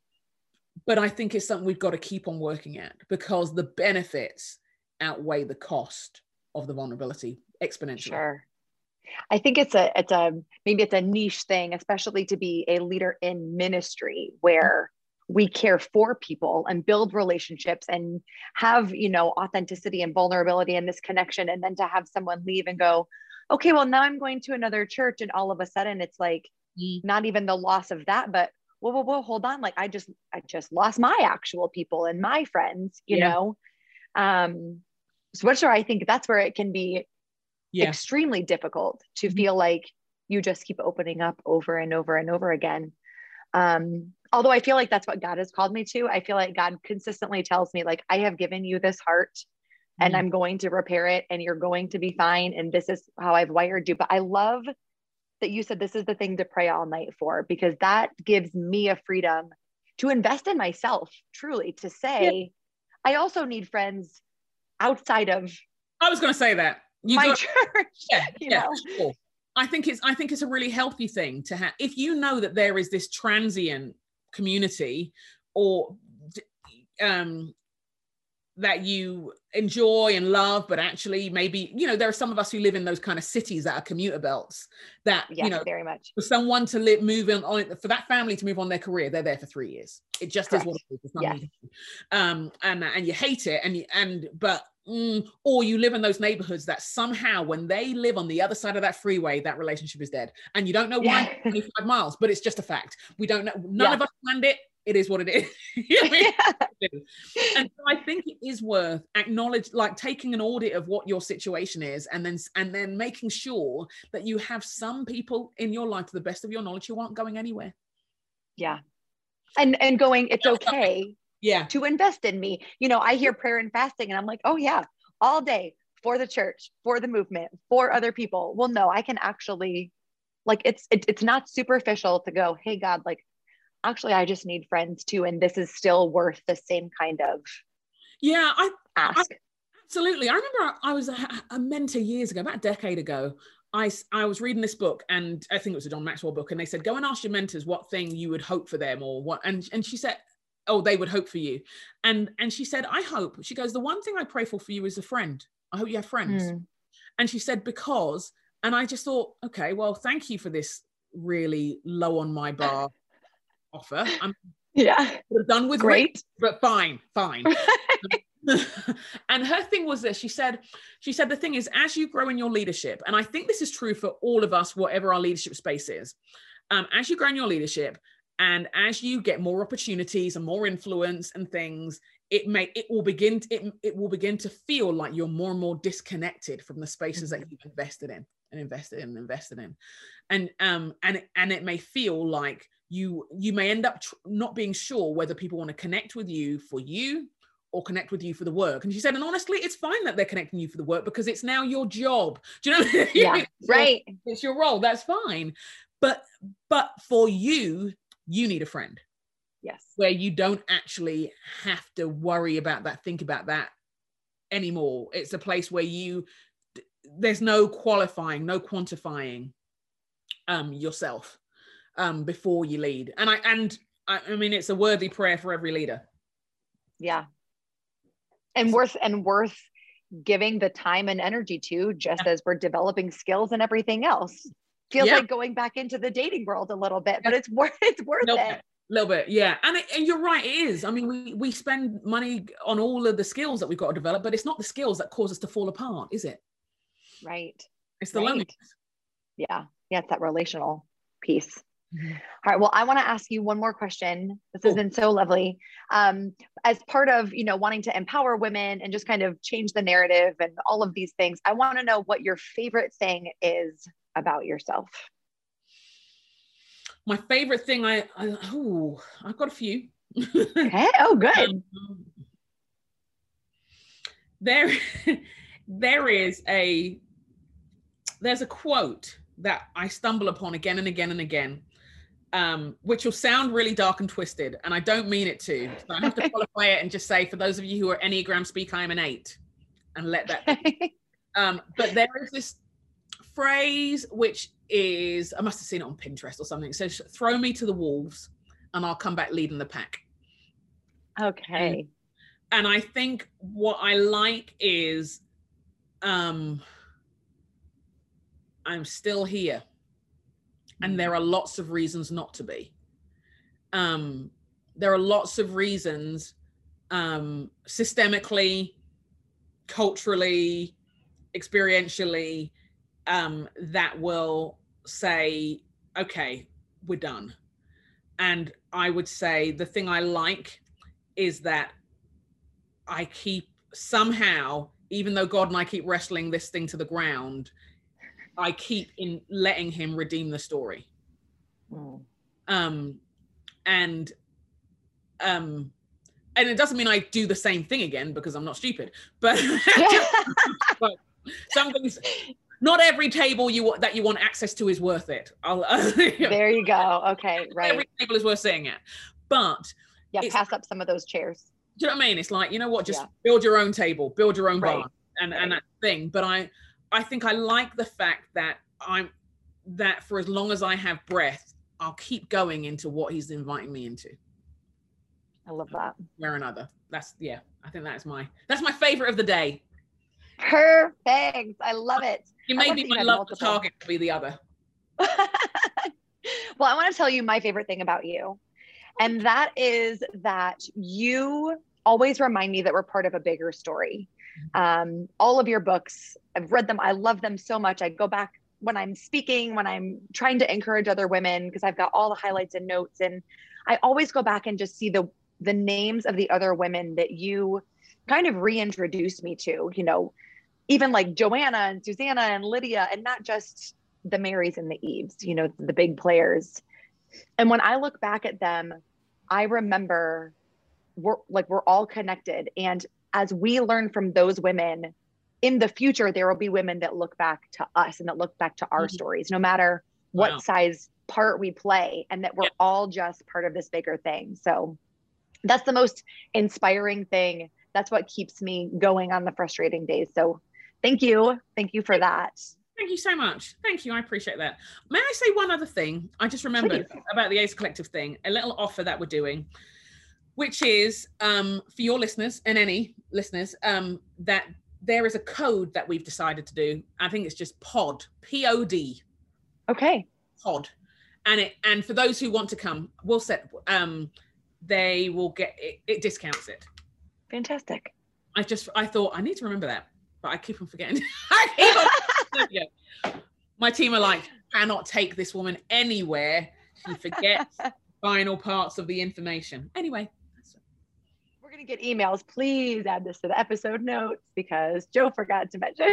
but i think it's something we've got to keep on working at because the benefits outweigh the cost of the vulnerability exponentially. Sure. I think it's a it's a maybe it's a niche thing especially to be a leader in ministry where we care for people and build relationships and have you know authenticity and vulnerability in this connection and then to have someone leave and go okay well now i'm going to another church and all of a sudden it's like mm. not even the loss of that but whoa whoa whoa hold on like i just i just lost my actual people and my friends you yeah. know um so which i think that's where it can be yeah. extremely difficult to mm-hmm. feel like you just keep opening up over and over and over again um although I feel like that's what God has called me to, I feel like God consistently tells me, like, I have given you this heart and mm-hmm. I'm going to repair it and you're going to be fine. And this is how I've wired you. But I love that you said this is the thing to pray all night for because that gives me a freedom to invest in myself, truly, to say, yeah. I also need friends outside of. I was going to say that. You my got, church. Yeah, yeah, sure. I think it's I think it's a really healthy thing to have if you know that there is this transient community or um, that you enjoy and love but actually maybe you know there are some of us who live in those kind of cities that are commuter belts that yes, you know very much for someone to live move in on for that family to move on their career they're there for three years it just Correct. is what it is it's yeah. um and and you hate it and you and but Mm, or you live in those neighborhoods that somehow when they live on the other side of that freeway that relationship is dead. And you don't know why yeah. 25 miles but it's just a fact. We don't know none yeah. of us planned it. It is what it is. And so i think it is worth acknowledge like taking an audit of what your situation is and then and then making sure that you have some people in your life to the best of your knowledge who aren't going anywhere. Yeah. And and going it's okay yeah. to invest in me. You know i hear prayer and fasting and i'm like oh yeah all day for the church for the movement for other people. Well no i can actually like it's it, it's not superficial to go hey god like actually i just need friends too and this is still worth the same kind of yeah i ask. I, absolutely. I remember i was a, a mentor years ago about a decade ago. I, I was reading this book and I think it was a John Maxwell book and they said go and ask your mentors what thing you would hope for them or what and and she said oh they would hope for you. And and she said i hope. She goes the one thing i pray for for you is a friend. I hope you have friends. Mm. and she said because and i just thought okay well thank you for this really low on my bar offer. I'm yeah. done with great. Rick, but fine fine. And her thing was this. She said she said the thing is as you grow in your leadership and i think this is true for all of us whatever our leadership space is um, as you grow in your leadership and as you get more opportunities and more influence and things it may it will begin to, it, it will begin to feel like you're more and more disconnected from the spaces that mm-hmm. you've invested in and invested in and invested in and um and and it may feel like you you may end up tr- not being sure whether people want to connect with you for you or connect with you for the work. And she said, and honestly, it's fine that they're connecting you for the work because it's now your job. Do you know? Yeah, it's right. Your, it's your role. That's fine. But but for you you need a friend. Yes. Where you don't actually have to worry about that, think about that anymore. It's a place where you there's no qualifying, no quantifying um yourself um before you lead. And I and I, I mean it's a worthy prayer for every leader. Yeah. And worth and worth giving the time and energy to just yeah. as we're developing skills and everything else feels Yeah. like going back into the dating world a little bit, but it's worth it's worth little it. little bit, yeah. And it, and you're right, it is. I mean, we we spend money on all of the skills that we've got to develop, but it's not the skills that cause us to fall apart, is it? Right. It's the Right. loneliness. Yeah. Yeah. It's that relational piece. Mhm. All right. Well, I want to ask you one more question. This has been so lovely. Um, as part of you know wanting to empower women and just kind of change the narrative and all of these things, I want to know what your favorite thing is about yourself. My favorite thing, I, I oh, I've got a few. Okay. Oh, good. Um, there there is a there's a quote that I stumble upon again and again and again, um, which will sound really dark and twisted, and I don't mean it to. So I have to qualify it and just say, for those of you who are Enneagram speak, I am an eight, and let that. Um, but there is this phrase which is I must have seen it on Pinterest or something. So "Throw me to the wolves, and I'll come back leading the pack." okay. and I think what I like is um I'm still here and there are lots of reasons not to be um there are lots of reasons um systemically culturally experientially um that will say okay we're done and i would say the thing i like is that I keep somehow, even though God and I keep wrestling this thing to the ground, I keep in letting him redeem the story. Mm. Um and um and it doesn't mean I do the same thing again because I'm not stupid, but some things not every table you that you want access to is worth it. I'll there you go. Okay. Right. every table is worth sitting at. But Yeah. Pass up some of those chairs. do you know what I mean? It's like, you know what, just Yeah. build your own table, build your own Right. bar and, and that thing. But I I think I like the fact that I'm that for as long as I have breath, I'll keep going into what he's inviting me into, I love that. where another. That's yeah, I think that's my that's my favorite of the day. Perfect. I love it. You I made love me that you my love the target to be the other. well, I want to tell you my favorite thing about you. And that is that you always remind me that we're part of a bigger story. Um, all of your books, I've read them. I love them so much. I go back when I'm speaking, when I'm trying to encourage other women, because I've got all the highlights and notes. And I always go back and just see the the names of the other women that you kind of reintroduced me to, you know, even like Joanna and Susanna and Lydia, and not just the Marys and the Eves, you know, the big players. And when I look back at them, I remember we're like we're all connected. And as we learn from those women, in the future, there will be women that look back to us and that look back to our Mhm. stories, no matter what Wow. size part we play, and that we're Yeah. all just part of this bigger thing. So that's the most inspiring thing. That's what keeps me going on the frustrating days. So thank you. Thank you for that. Thank you so much. Thank you. I appreciate that. May I say one other thing? I just remembered about the Ezer Collective thing, a little offer that we're doing, which is um, for your listeners and any listeners um, that there is a code that we've decided to do. I think it's just POD, P O D, Okay. POD. And it and for those who want to come, we'll set um they will get it, it discounts it. Fantastic. I just I thought I need to remember that, but I keep on forgetting. I keep on. My team are like, cannot take this woman anywhere. She forgets final parts of the information. Anyway, We're going to get emails. Please add this to the episode notes because Jo forgot to mention.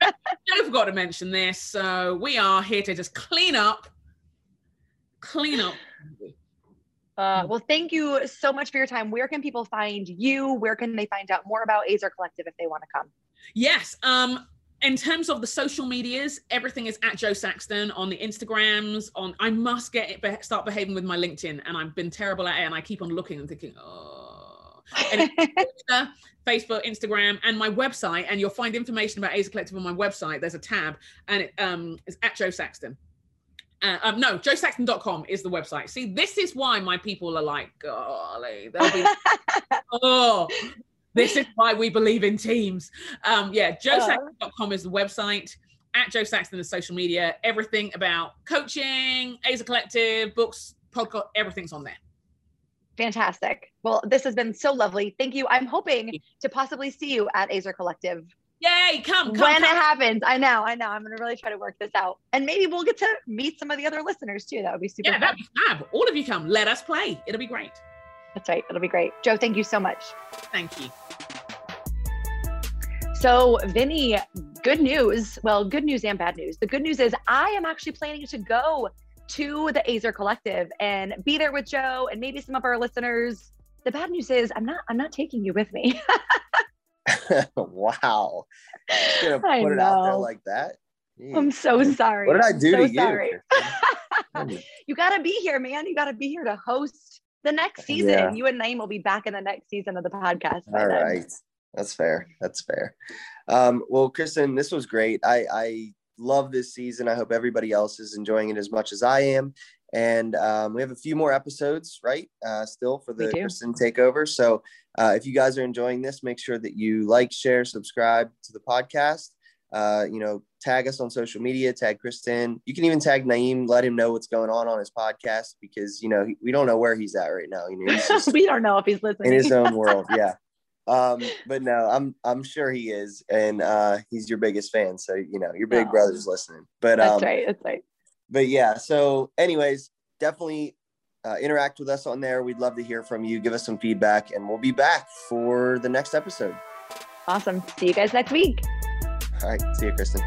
I forgot to mention this. So we are here to just clean up, clean up. Uh, well, thank you so much for your time. Where can people find you? Where can they find out more about Ezer Collective if they want to come? Yes. Um, in terms of the social medias, everything is at Jo Saxton on the Instagrams. On I must get it, be- start behaving with my LinkedIn, and I've been terrible at it, and I keep on looking and thinking, oh. And Twitter, Facebook, Instagram, and my website. And you'll find information about Ezer Collective on my website. There's a tab, and it um, is at Jo Saxton. Uh, um, no, josaxton.com is the website. See, this is why my people are like, golly, they'll be, oh, this is why we believe in teams. Um, yeah, josaxton.com is the website. at Jo Saxton is social media. Everything about coaching, Ezer Collective, books, podcast, everything's on there. Fantastic. Well, this has been so lovely. Thank you. I'm hoping to possibly see you at Ezer Collective. Yay, come, come when come. it happens. I know, I know. I'm going to really try to work this out. And maybe we'll get to meet some of the other listeners too. That would be super Yeah, fun. that'd be fab. All of you come. Let us play. It'll be great. That's right. It'll be great. Jo, thank you so much. Thank you. So, Vinny, good news. Well, good news and bad news. The good news is I am actually planning to go to the Ezer Collective and be there with Jo and maybe some of our listeners. The bad news is I'm not I'm not taking you with me. wow. Just gonna I put it out there like that. Jeez. I'm so sorry. what did I do so to you? sorry. You got to be here, man. You got to be here to host the next season. Yeah. You and Naeem will be back in the next season of the podcast. All right. That's fair. That's fair. Um, well, Kristen, this was great. I, I love this season. I hope everybody else is enjoying it as much as I am. And um, we have a few more episodes, right? Uh, still for the. Kristen takeover. So uh, if you guys are enjoying this, make sure that you like, share, subscribe to the podcast. Uh, you know, tag us on social media, tag Kristen. You can even tag Naeem, let him know what's going on on his podcast because, you know, he, we don't know where he's at right now. You know, just we don't know if he's listening in his own world. Yeah. Um, but no, I'm I'm sure he is, and uh, he's your biggest fan. So you know your big Aw. brother's listening. But That's um, right. That's right. but yeah. So, anyways, definitely uh, interact with us on there. We'd love to hear from you. Give us some feedback, and we'll be back for the next episode. Awesome. See you guys next week. All right. See you, Kristen.